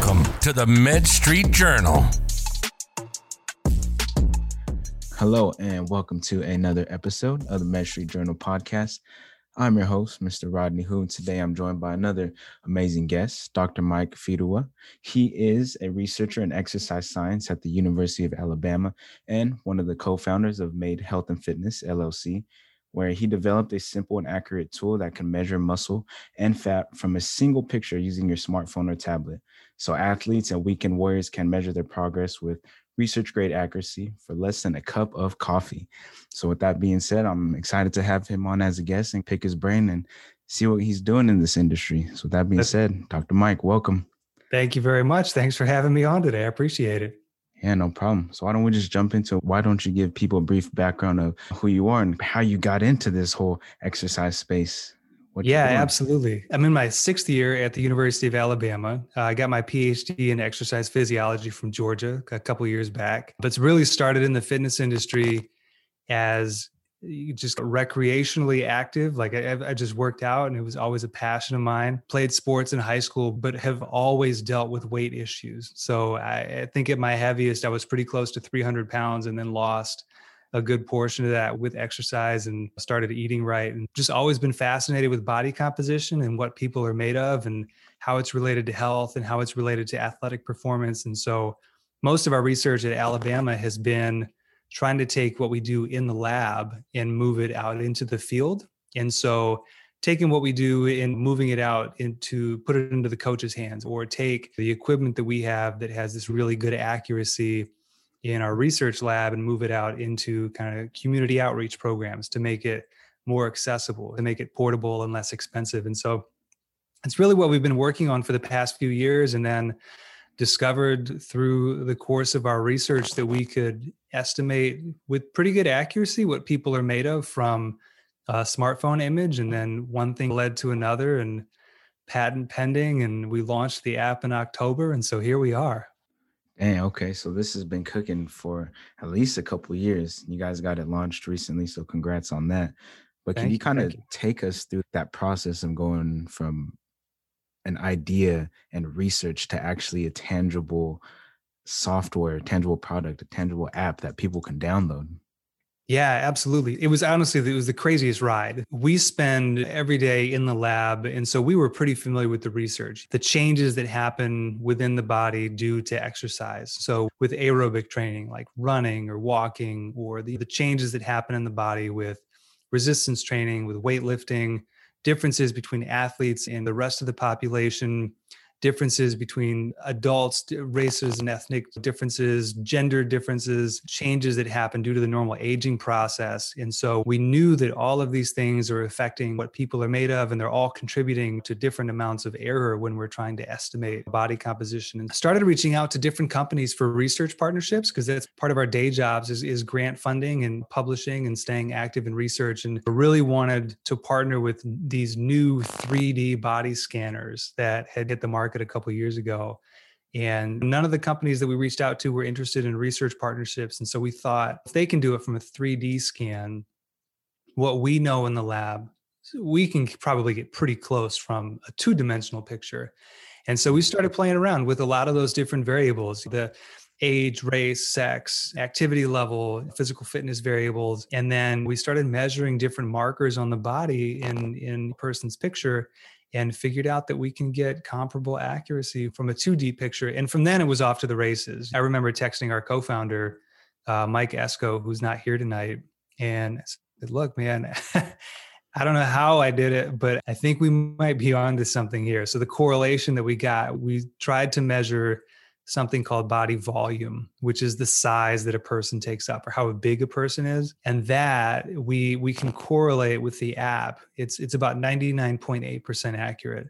Welcome to the Med Street Journal. Hello, and welcome to another episode of the Med Street Journal podcast. I'm your host, Mr. Rodney Hu. Today I'm joined by another amazing guest, Dr. Mike Fedewa. He is a researcher in exercise science at the University of Alabama and one of the co founders of Made Health and Fitness, LLC, where he developed a simple and accurate tool that can measure muscle and fat from a single picture using your smartphone or tablet. So athletes and weekend warriors can measure their progress with research grade accuracy for less than a cup of coffee. So with that being said, I'm excited to have him on as a guest and pick his brain and see what he's doing in this industry. So with that being said, Dr. Mike, welcome. Thank you very much. Thanks for having me on today. I appreciate it. Yeah, no problem. So why don't we just jump into why don't you give people a brief background of who you are and how you got into this whole exercise space? Yeah, absolutely. I'm in my sixth year at the University of Alabama. Uh, I got my PhD in exercise physiology from Georgia a couple years back, but it's really started in the fitness industry as just recreationally active. Like I, I, just worked out and it was always a passion of mine. Played sports in high school, but have always dealt with weight issues. So I, I think at my heaviest, I was pretty close to 300 pounds and then lost a good portion of that with exercise and started eating right and just always been fascinated with body composition and what people are made of and how it's related to health and how it's related to athletic performance. And so most of our research at Alabama has been trying to take what we do in the lab and move it out into the field. And so taking what we do and moving it out into put it into the coach's hands or take the equipment that we have that has this really good accuracy in our research lab and move it out into kind of community outreach programs to make it more accessible to make it portable and less expensive and so it's really what we've been working on for the past few years and then discovered through the course of our research that we could estimate with pretty good accuracy what people are made of from a smartphone image. And then one thing led to another, and patent pending. And we launched the app in October. And so here we are. Dang, okay. So this has been cooking for at least a couple years. You guys got it launched recently. So congrats on that. But can you, you kind of take us through that process of going from an idea and research to actually a tangible software, tangible product, a tangible app that people can download. Yeah, absolutely. It was honestly, it was the craziest ride. We spend every day in the lab. And so we were pretty familiar with the research, the changes that happen within the body due to exercise. So with aerobic training, like running or walking, or the, the changes that happen in the body with resistance training, with weightlifting, differences between athletes and the rest of the population differences between adults, races and ethnic differences, gender differences, changes that happen due to the normal aging process. And so we knew that all of these things are affecting what people are made of, and they're all contributing to different amounts of error when we're trying to estimate body composition. And started reaching out to different companies for research partnerships because that's part of our day jobs is, is grant funding and publishing and staying active in research. And really wanted to partner with these new 3D body scanners that had hit the market market a couple years ago and none of the companies that we reached out to were interested in research partnerships and so we thought if they can do it from a 3d scan what we know in the lab we can probably get pretty close from a two-dimensional picture and so we started playing around with a lot of those different variables the age, race, sex, activity level, physical fitness variables. And then we started measuring different markers on the body in in person's picture and figured out that we can get comparable accuracy from a 2D picture. And from then it was off to the races. I remember texting our co founder, uh, Mike Esco, who's not here tonight, and said, Look, man, I don't know how I did it, but I think we might be onto something here. So the correlation that we got, we tried to measure something called body volume, which is the size that a person takes up or how big a person is. And that we we can correlate with the app. It's it's about 99.8% accurate.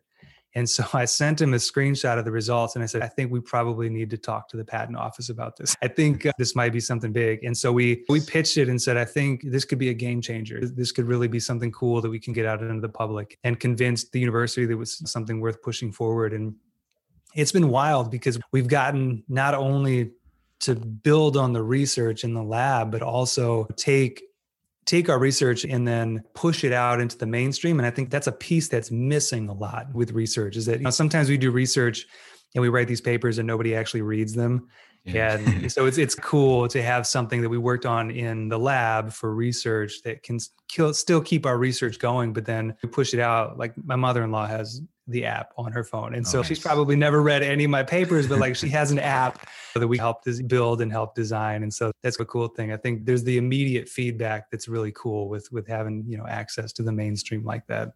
And so I sent him a screenshot of the results and I said, I think we probably need to talk to the patent office about this. I think uh, this might be something big. And so we we pitched it and said, I think this could be a game changer. This could really be something cool that we can get out into the public and convince the university that was something worth pushing forward. And it's been wild because we've gotten not only to build on the research in the lab but also take take our research and then push it out into the mainstream and i think that's a piece that's missing a lot with research is that you know sometimes we do research and we write these papers and nobody actually reads them. Yeah. And so it's it's cool to have something that we worked on in the lab for research that can kill, still keep our research going, but then push it out. Like my mother-in-law has the app on her phone, and so nice. she's probably never read any of my papers, but like she has an app that we help build and help design, and so that's a cool thing. I think there's the immediate feedback that's really cool with with having you know access to the mainstream like that.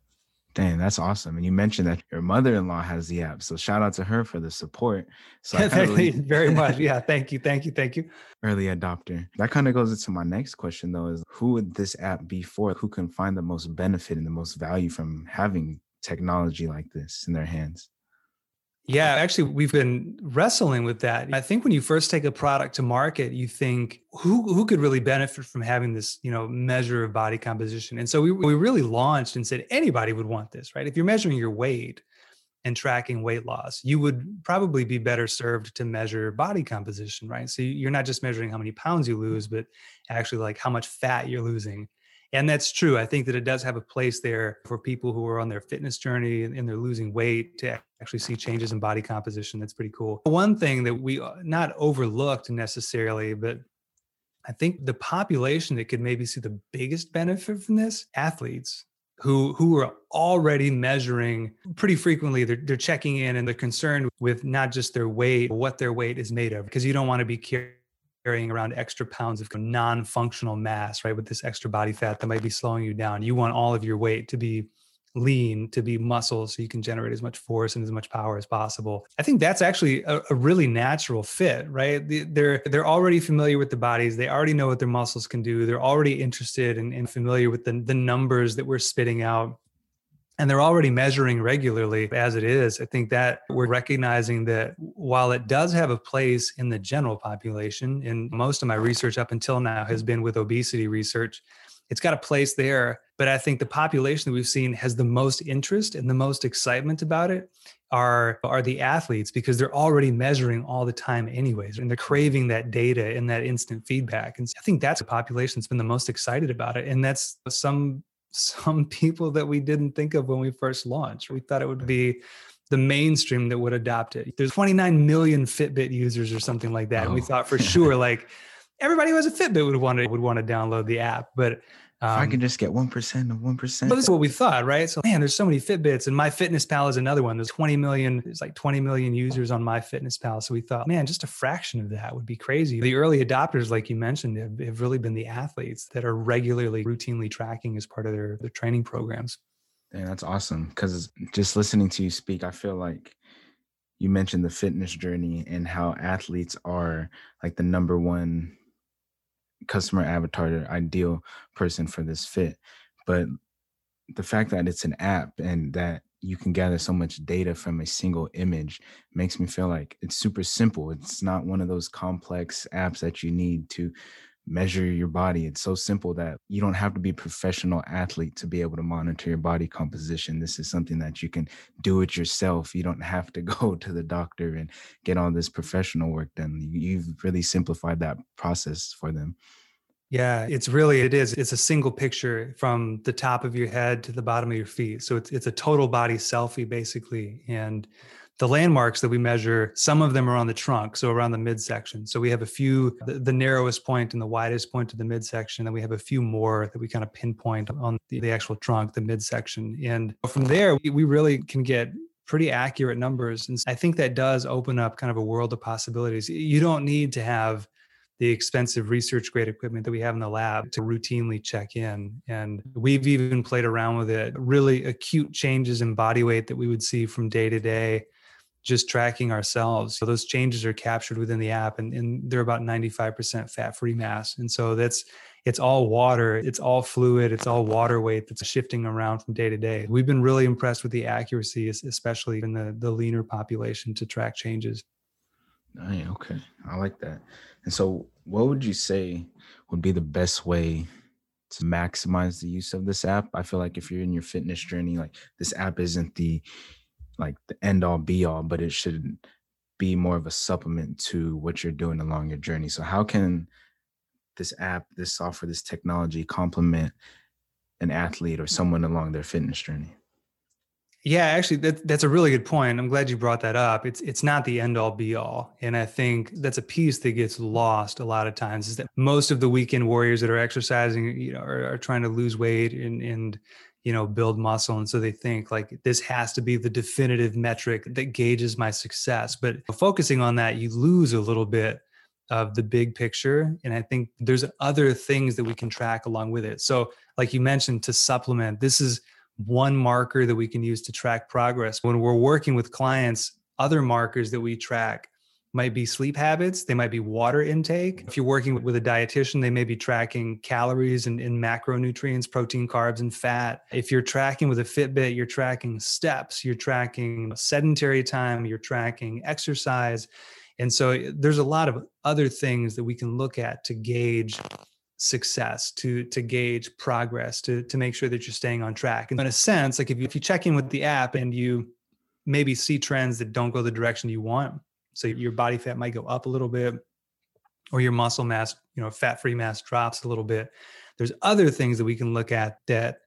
Dang, that's awesome. And you mentioned that your mother-in-law has the app. So shout out to her for the support. So really, very much. Yeah. Thank you. Thank you. Thank you. Early adopter. That kind of goes into my next question though, is who would this app be for? Who can find the most benefit and the most value from having technology like this in their hands? Yeah, actually, we've been wrestling with that. I think when you first take a product to market, you think who who could really benefit from having this, you know, measure of body composition. And so we we really launched and said anybody would want this, right? If you're measuring your weight and tracking weight loss, you would probably be better served to measure body composition, right? So you're not just measuring how many pounds you lose, but actually like how much fat you're losing and that's true. I think that it does have a place there for people who are on their fitness journey and they're losing weight to actually see changes in body composition. That's pretty cool. One thing that we uh, not overlooked necessarily, but I think the population that could maybe see the biggest benefit from this athletes who who are already measuring pretty frequently they're, they're checking in and they're concerned with not just their weight what their weight is made of because you don't want to be around extra pounds of non-functional mass, right? With this extra body fat that might be slowing you down. You want all of your weight to be lean, to be muscle, so you can generate as much force and as much power as possible. I think that's actually a, a really natural fit, right? They're they're already familiar with the bodies. They already know what their muscles can do. They're already interested and, and familiar with the, the numbers that we're spitting out and they're already measuring regularly as it is. I think that we're recognizing that while it does have a place in the general population, and most of my research up until now has been with obesity research, it's got a place there. But I think the population that we've seen has the most interest and the most excitement about it are are the athletes because they're already measuring all the time anyways and they're craving that data and that instant feedback and i think that's a population that's been the most excited about it and that's some some people that we didn't think of when we first launched. We thought it would be the mainstream that would adopt it. There's 29 million Fitbit users or something like that. Oh. And we oh. thought for sure like everybody who has a Fitbit would want to would want to download the app. But um, I can just get 1% of 1%. But this is what we thought, right? So, man, there's so many Fitbits, and MyFitnessPal is another one. There's 20 million, there's like 20 million users on MyFitnessPal. So we thought, man, just a fraction of that would be crazy. The early adopters, like you mentioned, have, have really been the athletes that are regularly, routinely tracking as part of their, their training programs. Yeah, that's awesome. Because just listening to you speak, I feel like you mentioned the fitness journey and how athletes are like the number one customer avatar, the ideal person for this fit. But the fact that it's an app and that you can gather so much data from a single image makes me feel like it's super simple. It's not one of those complex apps that you need to measure your body. It's so simple that you don't have to be a professional athlete to be able to monitor your body composition. This is something that you can do it yourself. You don't have to go to the doctor and get all this professional work done. You've really simplified that process for them. Yeah, it's really it is. It's a single picture from the top of your head to the bottom of your feet. So it's it's a total body selfie basically. And the landmarks that we measure, some of them are on the trunk, so around the midsection. So we have a few, the, the narrowest point and the widest point of the midsection, and we have a few more that we kind of pinpoint on the, the actual trunk, the midsection. And from there, we, we really can get pretty accurate numbers. And I think that does open up kind of a world of possibilities. You don't need to have the expensive research grade equipment that we have in the lab to routinely check in. And we've even played around with it, really acute changes in body weight that we would see from day to day, just tracking ourselves. So those changes are captured within the app and, and they're about 95% fat free mass. And so that's, it's all water, it's all fluid, it's all water weight that's shifting around from day to day. We've been really impressed with the accuracy, especially in the, the leaner population to track changes. okay. I like that. And so, what would you say would be the best way to maximize the use of this app? I feel like if you're in your fitness journey, like this app isn't the like the end all be all, but it should be more of a supplement to what you're doing along your journey. So, how can this app, this software, this technology complement an athlete or someone along their fitness journey? Yeah, actually, that, that's a really good point. I'm glad you brought that up. It's it's not the end all be all, and I think that's a piece that gets lost a lot of times. Is that most of the weekend warriors that are exercising, you know, are, are trying to lose weight and and you know build muscle, and so they think like this has to be the definitive metric that gauges my success. But focusing on that, you lose a little bit of the big picture, and I think there's other things that we can track along with it. So, like you mentioned, to supplement, this is one marker that we can use to track progress. When we're working with clients, other markers that we track might be sleep habits, they might be water intake. If you're working with a dietitian, they may be tracking calories and, and, macronutrients, protein, carbs, and fat. If you're tracking with a Fitbit, you're tracking steps, you're tracking sedentary time, you're tracking exercise. And so eh, there's a lot of other things that we can look at to gauge success to to gauge progress to to make sure that you're staying on track and in a sense like if you, if you check in with the app and you maybe see trends that don't go the direction you want so your body fat might go up a little bit or your muscle mass you know fat free mass drops a little bit there's other things that we can look at that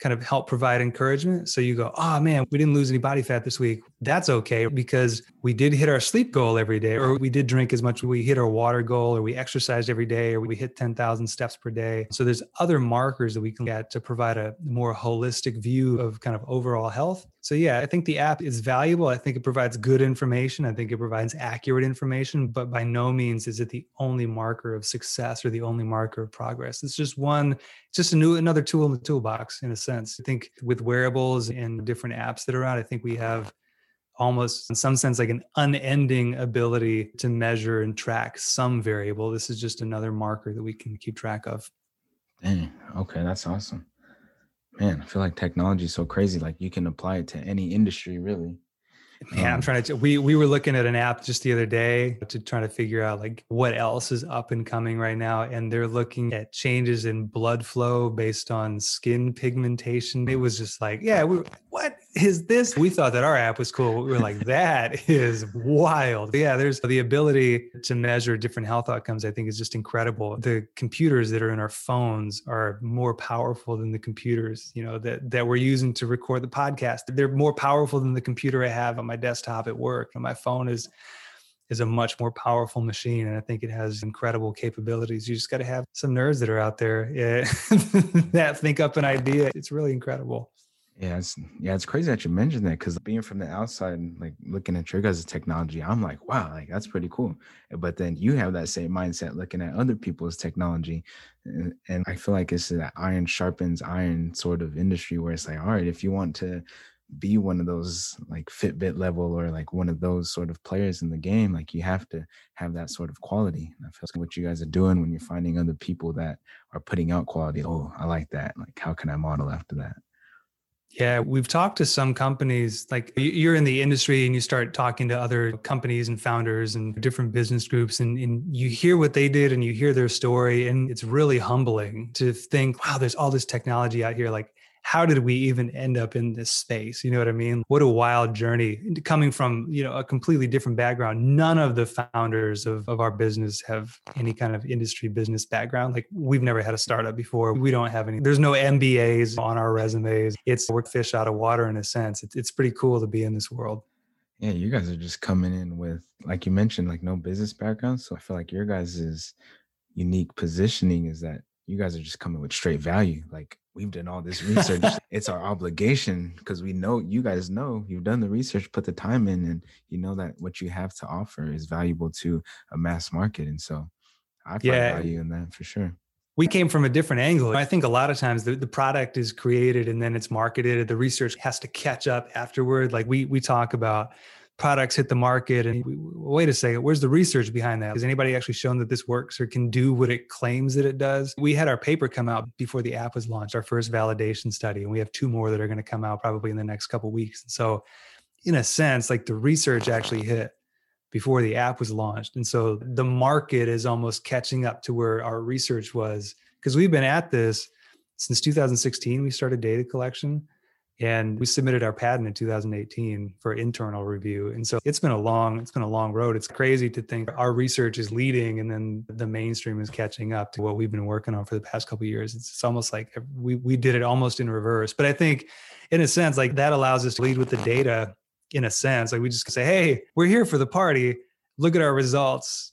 kind of help provide encouragement. So you go, oh man, we didn't lose any body fat this week. That's okay because we did hit our sleep goal every day, or we did drink as much, we hit our water goal, or we exercised every day, or we hit 10,000 steps per day. So there's other markers that we can get to provide a more holistic view of kind of overall health. So yeah, I think the app is valuable. I think it provides good information. I think it provides accurate information, but by no means is it the only marker of success or the only marker of progress. It's just one, it's just a new another tool in the toolbox in a sense. I think with wearables and different apps that are out, I think we have almost in some sense like an unending ability to measure and track some variable. This is just another marker that we can keep track of. Dang, okay, that's awesome man, I feel like technology is so crazy. Like you can apply it to any industry, really. Yeah, um, I'm trying to. We we were looking at an app just the other day to try to figure out like what else is up and coming right now, and they're looking at changes in blood flow based on skin pigmentation. It was just like, yeah, we, what is this? We thought that our app was cool. We were like, that is wild. Yeah, there's the ability to measure different health outcomes. I think is just incredible. The computers that are in our phones are more powerful than the computers, you know, that that we're using to record the podcast. They're more powerful than the computer I have on my desktop at work. And my phone is is a much more powerful machine and i think it has incredible capabilities you just got to have some nerds that are out there yeah, that think up an idea it's really incredible yeah, it's yeah, it's crazy that you mentioned that because being from the outside, like looking at your guys' technology, I'm like, wow, like that's pretty cool. But then you have that same mindset looking at other people's technology, and, and I feel like it's that iron sharpens iron sort of industry where it's like, all right, if you want to be one of those like Fitbit level or like one of those sort of players in the game, like you have to have that sort of quality. And I feel like what you guys are doing when you're finding other people that are putting out quality. Oh, I like that. Like, how can I model after that? Yeah, we've talked to some companies, like you're in the industry and you start talking to other companies and founders and different business groups, and, and, you hear what they did and you hear their story. And it's really humbling to think, wow, there's all this technology out here. Like, how did we even end up in this space? You know what I mean? What a wild journey coming from, you know, a completely different background. None of the founders of, of our business have any kind of industry business background. Like we've never had a startup before. We don't have any, there's no MBAs on our resumes. It's work fish out of water in a sense. It's, it's pretty cool to be in this world. Yeah, you guys are just coming in with, like you mentioned, like no business background. So I feel like your guys' unique positioning is that you guys are just coming with straight value. Like we've done all this research. it's our obligation because we know you guys know you've done the research, put the time in, and you know that what you have to offer is valuable to a mass market. And so I find yeah. value in that for sure. We came from a different angle. I think a lot of times the, the product is created and then it's marketed. The research has to catch up afterward. Like we we talk about products hit the market and we, wait a second where's the research behind that? Has anybody actually shown that this works or can do what it claims that it does? We had our paper come out before the app was launched our first validation study and we have two more that are going to come out probably in the next couple weeks. And so in a sense like the research actually hit before the app was launched. And so the market is almost catching up to where our research was. Because we've been at this since 2016 we started data collection and we submitted our patent in 2018 for internal review. And so it's been a long it's been a long road. It's crazy to think our research is leading and then the mainstream is catching up to what we've been working on for the past couple years. It's, it's almost like we, we did it almost in reverse. But i think in a sense like that allows us to lead with the data in a sense. Like we just say hey we're here for the party. Look at our results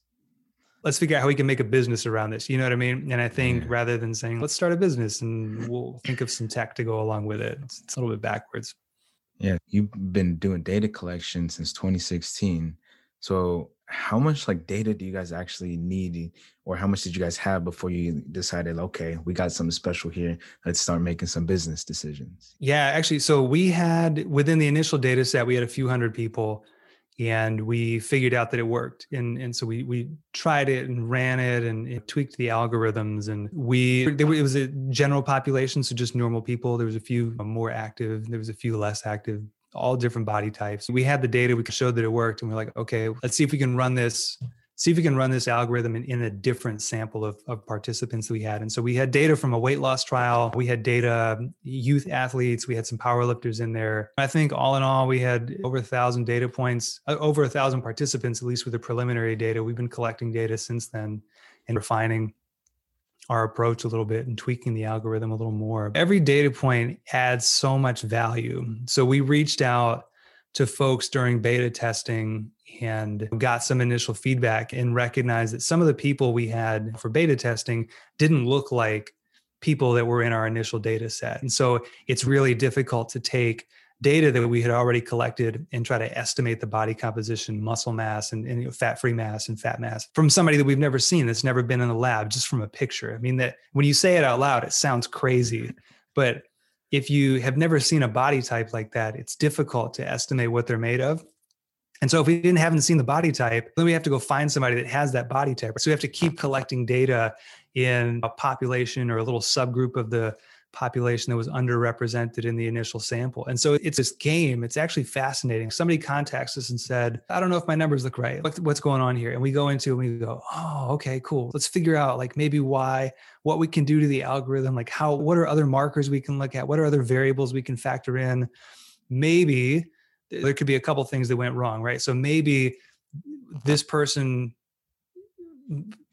let's figure out how we can make a business around this. You know what I mean? And I think yeah. rather than saying, let's start a business and we'll think of some tech to go along with it, it's, it's, a little bit backwards. Yeah. You've been doing data collection since 2016. So how much like data do you guys actually need or how much did you guys have before you decided okay we got something special here let's start making some business decisions yeah actually so we had within the initial data set we had a few hundred people and we figured out that it worked and and so we we tried it and ran it and it tweaked the algorithms and we there it was a general population so just normal people. There was a few more active there was a few less active all different body types. We had the data we showed that it worked and we're like okay let's see if we can run this see if we can run this algorithm in, in a different sample of, of participants that we had. And so we had data from a weight loss trial. We had data, youth athletes. We had some powerlifters in there. I think all in all, we had over a thousand data points, uh, over a thousand participants, at least with the preliminary data. We've been collecting data since then and refining our approach a little bit and tweaking the algorithm a little more. Every data point adds so much value. So we reached out to folks during beta testing and got some initial feedback and recognized that some of the people we had for beta testing didn't look like people that were in our initial data set. And so it's really difficult to take data that we had already collected and try to estimate the body composition, muscle mass, and, and you know, fat-free mass and fat mass from somebody that we've never seen that's never been in the lab, just from a picture. I mean, that when you say it out loud, it sounds crazy, but if you have never seen a body type like that, it's difficult to estimate what they're made of. And so if we didn't haven't seen the body type, then we have to go find somebody that has that body type. So we have to keep collecting data in a population or a little subgroup of the population that was underrepresented in the initial sample. And so it's this game. It's actually fascinating. Somebody contacts us and said, I don't know if my numbers look right. What's going on here? And we go into and we go, oh, okay, cool. Let's figure out like maybe why, what we can do to the algorithm, like how, what are other markers we can look at? What are other variables we can factor in? Maybe there could be a couple things that went wrong, right? So maybe this person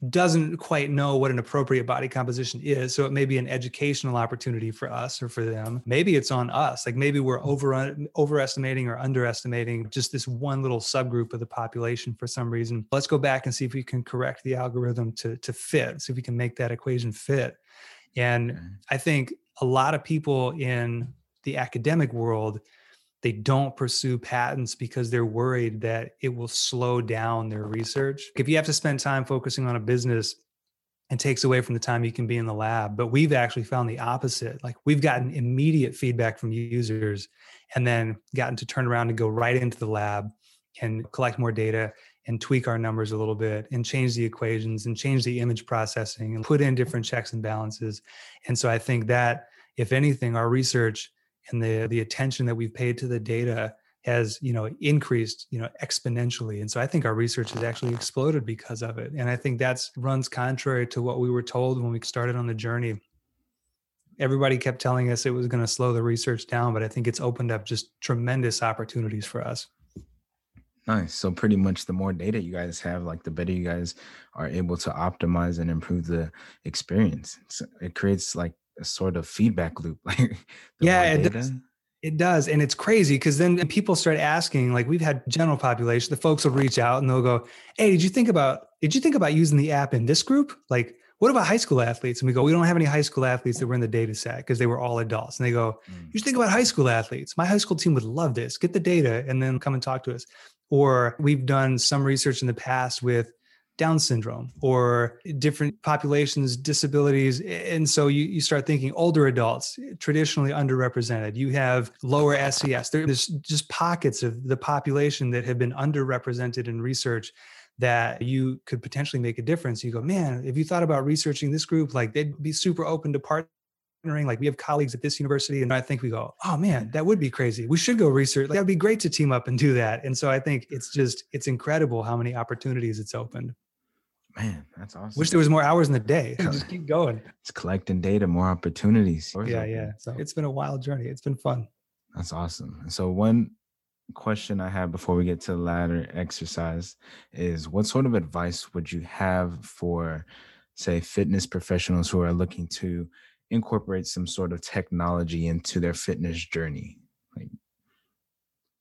doesn't quite know what an appropriate body composition is. So it may be an educational opportunity for us or for them. Maybe it's on us. Like maybe we're over overestimating or underestimating just this one little subgroup of the population for some reason. Let's go back and see if we can correct the algorithm to to fit. See if we can make that equation fit. And mm-hmm. I think a lot of people in the academic world they don't pursue patents because they're worried that it will slow down their research. If you have to spend time focusing on a business, it takes away from the time you can be in the lab. But we've actually found the opposite. Like we've gotten immediate feedback from users and then gotten to turn around and go right into the lab and collect more data and tweak our numbers a little bit and change the equations and change the image processing and put in different checks and balances. And so I think that if anything, our research and the the attention that we've paid to the data has you know increased you know exponentially. And so i think our research has actually exploded because of it. And i think that's runs contrary to what we were told when we started on the journey. Everybody kept telling us it was going to slow the research down but i think it's opened up just tremendous opportunities for us. Nice. So pretty much the more data you guys have like the better you guys are able to optimize and improve the experience. So it creates like a sort of feedback loop. Like yeah, it does. It does. And it's crazy because then people start asking, like we've had general population, the folks will reach out and they'll go, Hey, did you think about did you think about using the app in this group? Like, what about high school athletes? And we go, we don't have any high school athletes that were in the data set because they were all adults. And they go, mm. you should think about high school athletes. My high school team would love this. Get the data and then come and talk to us. Or we've done some research in the past with down syndrome or different populations, disabilities. And so you, you start thinking older adults, traditionally underrepresented. You have lower SES. There's just pockets of the population that have been underrepresented in research that you could potentially make a difference. You go, man, if you thought about researching this group, like they'd be super open to partnering. Like we have colleagues at this university, and I think we go, oh man, that would be crazy. We should go research. Like, that'd be great to team up and do that. And so I think it's just it's incredible how many opportunities it's opened. Man, that's awesome. Wish there was more hours in the day. Just keep going. It's collecting data, more opportunities. Yeah, yeah. So it's been a wild journey. It's been fun. That's awesome. So one question I have before we get to the ladder exercise is what sort of advice would you have for say fitness professionals who are looking to incorporate some sort of technology into their fitness journey?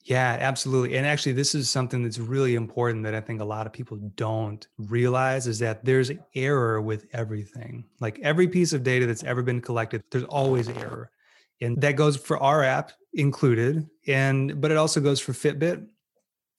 Yeah, absolutely. And actually, this is something that's really important that I think a lot of people don't realize is that there's error with everything. Like every piece of data that's ever been collected, there's always error. And that goes for our app included. And but it also goes for Fitbit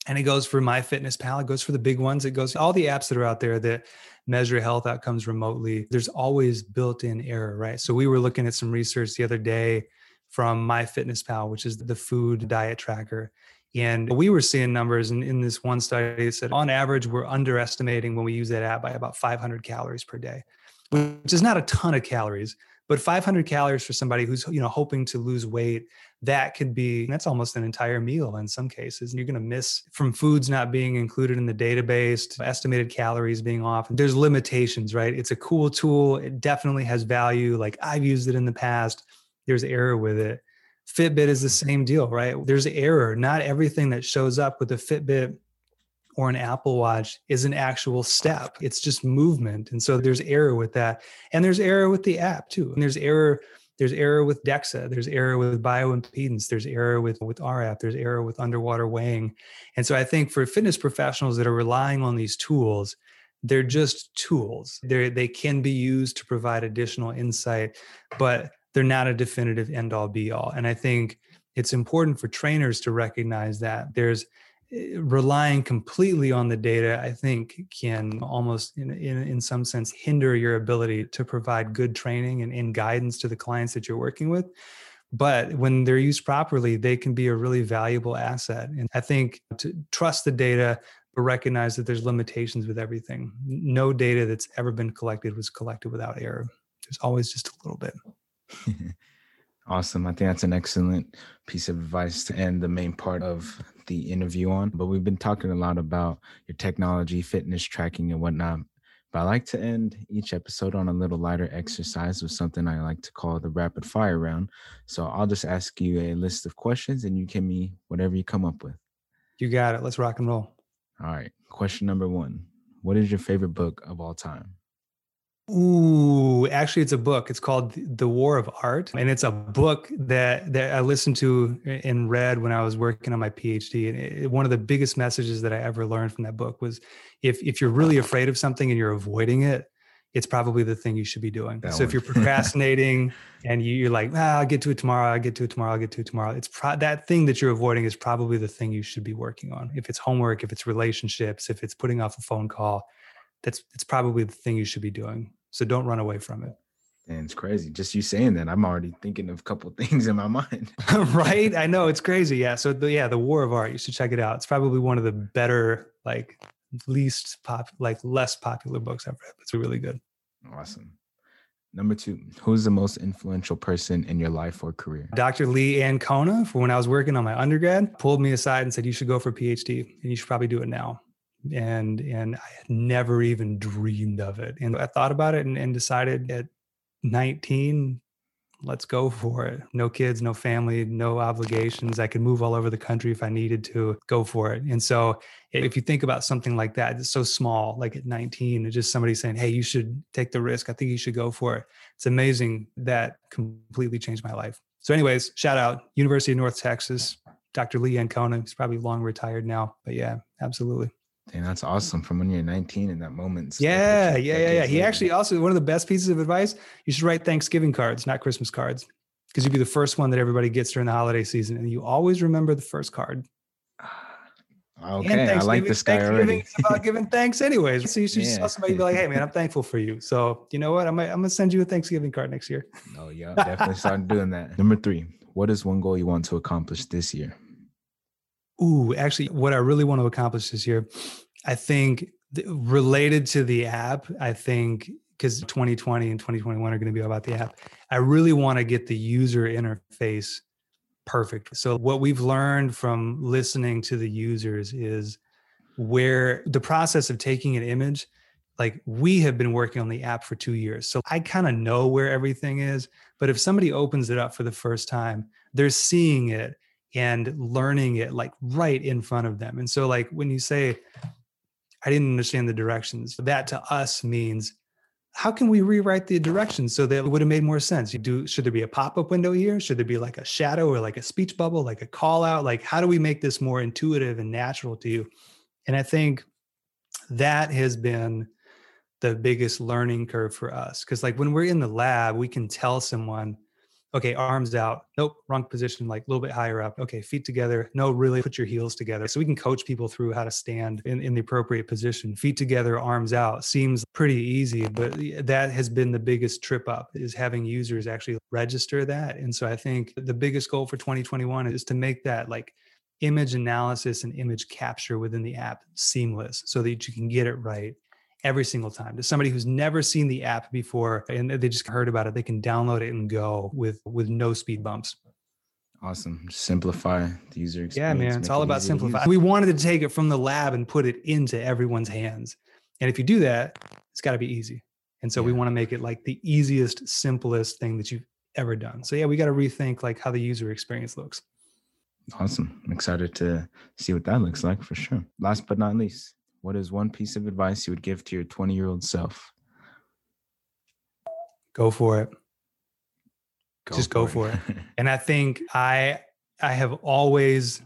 and it goes for MyFitnessPal. It goes for the big ones. It goes all the apps that are out there that measure health outcomes remotely. There's always built-in error, right? So we were looking at some research the other day from MyFitnessPal, which is the food diet tracker. And we were seeing numbers in, in this one study that said on average, we're underestimating when we use that app by about 500 calories per day, which is not a ton of calories, but 500 calories for somebody who's you know hoping to lose weight that could be that's almost an entire meal in some cases. And you're going to miss from foods not being included in the database estimated calories being off. There's limitations right? It's a cool tool. It definitely has value. Like i've used it in the past there's error with it. Fitbit is the same deal, right? There's error. Not everything that shows up with a Fitbit or an Apple Watch is an actual step. It's just movement. And so there's error with that. And there's error with the app too. And there's error there's error with DEXA, there's error with bioimpedance, there's error with with app, there's error with underwater weighing. And so I think for fitness professionals that are relying on these tools, they're just tools. They they can be used to provide additional insight, but they're not a definitive end all be all. And I think it's important for trainers to recognize that there's eh, relying completely on the data i think can almost in, in, in some sense hinder your ability to provide good training and, and guidance to the clients that you're working with. But when they're used properly they can be a really valuable asset. And i think to trust the data but recognize that there's limitations with everything. No data that's ever been collected was collected without error. There's always just a little bit awesome. I think that's an excellent piece of advice to end the main part of the interview on. But we've been talking a lot about your technology, fitness tracking, and whatnot. But I like to end each episode on a little lighter exercise with something I like to call the rapid fire round. So I'll just ask you a list of questions and you give me whatever you come up with. You got it. Let's rock and roll. All right. Question number one What is your favorite book of all time? Ooh, actually, it's a book. It's called The War of Art, and it's a book that that I listened to and read when I was working on my PhD. And it, one of the biggest messages that I ever learned from that book was, if if you're really afraid of something and you're avoiding it, it's probably the thing you should be doing. That so one. if you're procrastinating and you, are like, ah, I'll get to it tomorrow, I'll get to it tomorrow, I'll get to it tomorrow. It's pro- that thing that you're avoiding is probably the thing you should be working on. If it's homework, if it's relationships, if it's putting off a phone call, that's it's probably the thing you should be doing. So don't run away from it. And it's crazy. Just you saying that, I'm already thinking of a couple of things in my mind. right? I know it's crazy. Yeah. So the, yeah, the War of Art. You should check it out. It's probably one of the better, like least pop, like less popular books I've read. It's really good. Awesome. Number two, who's the most influential person in your life or career? Dr. Lee Ancona, for when I was working on my undergrad, pulled me aside and said, You should go for a PhD and you should probably do it now and and I had never even dreamed of it. And I thought about it and, and decided at 19, let's go for it. No kids, no family, no obligations. I could move all over the country if I needed to go for it. And so if you think about something like that, it's so small, like at 19, it's just somebody saying, Hey, you should take the risk. I think you should go for it. It's amazing that completely changed my life. So, anyways, shout out University of North Texas, Dr. Lee Ancona. He's probably long retired now, but yeah, absolutely. And that's awesome from when you're 19 in that moment. Yeah, yeah, yeah, yeah. He actually also one of the best pieces of advice. You should write Thanksgiving cards, not Christmas cards, because you'd be the first one that everybody gets during the holiday season, and you always remember the first card. Okay, I like this guy already. it's about giving thanks, anyways. So you should yeah. tell somebody be like, "Hey, man, I'm thankful for you." So you know what? I'm I'm gonna send you a Thanksgiving card next year. Oh yeah, definitely start doing that. Number three, what is one goal you want to accomplish this year? Ooh, actually, what I really want to accomplish this year, I think th- related to the app, I think because 2020 and 2021 are going to be about the app, I really want to get the user interface perfect. So, what we've learned from listening to the users is where the process of taking an image like we have been working on the app for two years. So I kind of know where everything is. But if somebody opens it up for the first time, they're seeing it and learning it like right in front of them. And so, like, when you say, I didn't understand the directions, that to us means, how can we rewrite the directions so that it would have made more sense? You do should there be a pop-up window here? Should there be like a shadow or like a speech bubble, like a call out? Like, how do we make this more intuitive and natural to you? And I think that has been the biggest learning curve for us. Cause like when we're in the lab, we can tell someone, okay, arms out. Nope, wrong position, like a little bit higher up. Okay, feet together. No, really put your heels together. So we can coach people through how to stand in, in the appropriate position. Feet together, arms out seems pretty easy, but that has been the biggest trip up is having users actually register that. And so I think the biggest goal for 2021 is to make that like image analysis and image capture within the app seamless so that you can get it right every single time. To somebody who's never seen the app before and they just heard about it they can download it and go with with no speed bumps. Awesome. Simplify the user experience yeah man it's all it about simplify. we wanted to take it from the lab and put it into everyone's hands. And if you do that it's got to be easy. And so yeah. we want to make it like the easiest simplest thing that you've ever done. So yeah we got to rethink like how the user experience looks. Awesome. I'm excited to see what that looks like for sure. Last but not least, what is one piece of advice you would give to your 20 year old self? Go for it. Go Just for go it. for it. and I think I I have always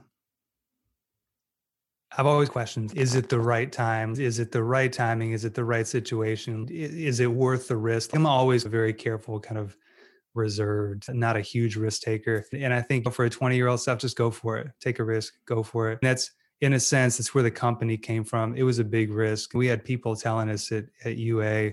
I've always questioned is it the right time? Is it the right timing? Is it the right situation? Is it worth the risk? I'm always very careful, kind of reserved, not a huge risk taker. And I think for a 20 year old self, just go for it. Take a risk, go for it. And that's in a sense, that's where the company came from. It was a big risk. We had people telling us at, at UA,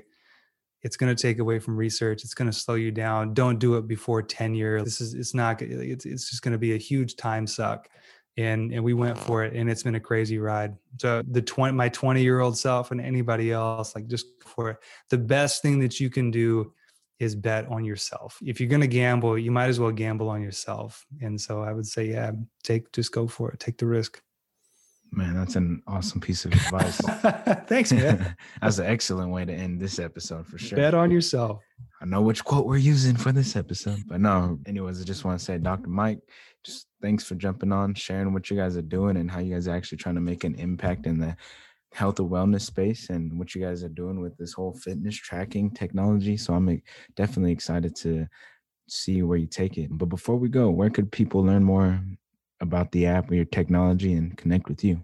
it's going to take away from research. It's going to slow you down. Don't do it before tenure. This is, it's not, it's, it's just going to be a huge time suck. And, and we went for it and it's been a crazy ride. So the 20, my 20 year old self and anybody else, like just for it. The best thing that you can do is bet on yourself. If you're going to gamble, you might as well gamble on yourself. And so I would say, yeah, take, just go for it. Take the risk. Man, that's an awesome piece of advice. Thanks, man. that's an excellent way to end this episode for sure. Bet on yourself. I know which quote we're using for this episode, but no. Anyways, I just want to say, Dr. Mike, just thanks for jumping on, sharing what you guys are doing, and how you guys are actually trying to make an impact in the health and wellness space, and what you guys are doing with this whole fitness tracking technology. So I'm definitely excited to see where you take it. But before we go, where could people learn more about the app or your technology and connect with you?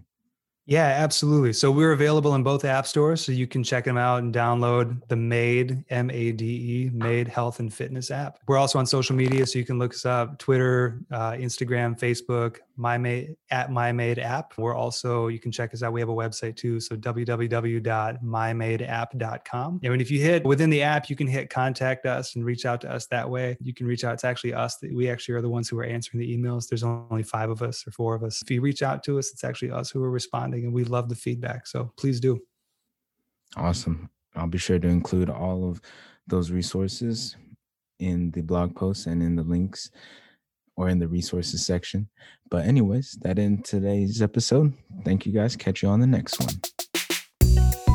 Yeah, absolutely. So we're available in both app stores, so you can check them out and download the Made M A D E Made Health and Fitness app. We're also on social media, so you can look us up: Twitter, uh, Instagram, Facebook, my made at my made app. We're also you can check us out. We have a website too so www.mymadeapp.com and if you hit within the app you can hit contact us and reach out to us that way. You can reach out it's actually us that we actually are the ones who are answering the emails. There's only five of us or four of us. If you reach out to us it's actually us who are responding and we love the feedback so please do awesome i'll be sure to include all of those resources in the blog post and in the links or in the resources section. But, anyways, that in today's episode. Thank you guys. Catch you on the next one.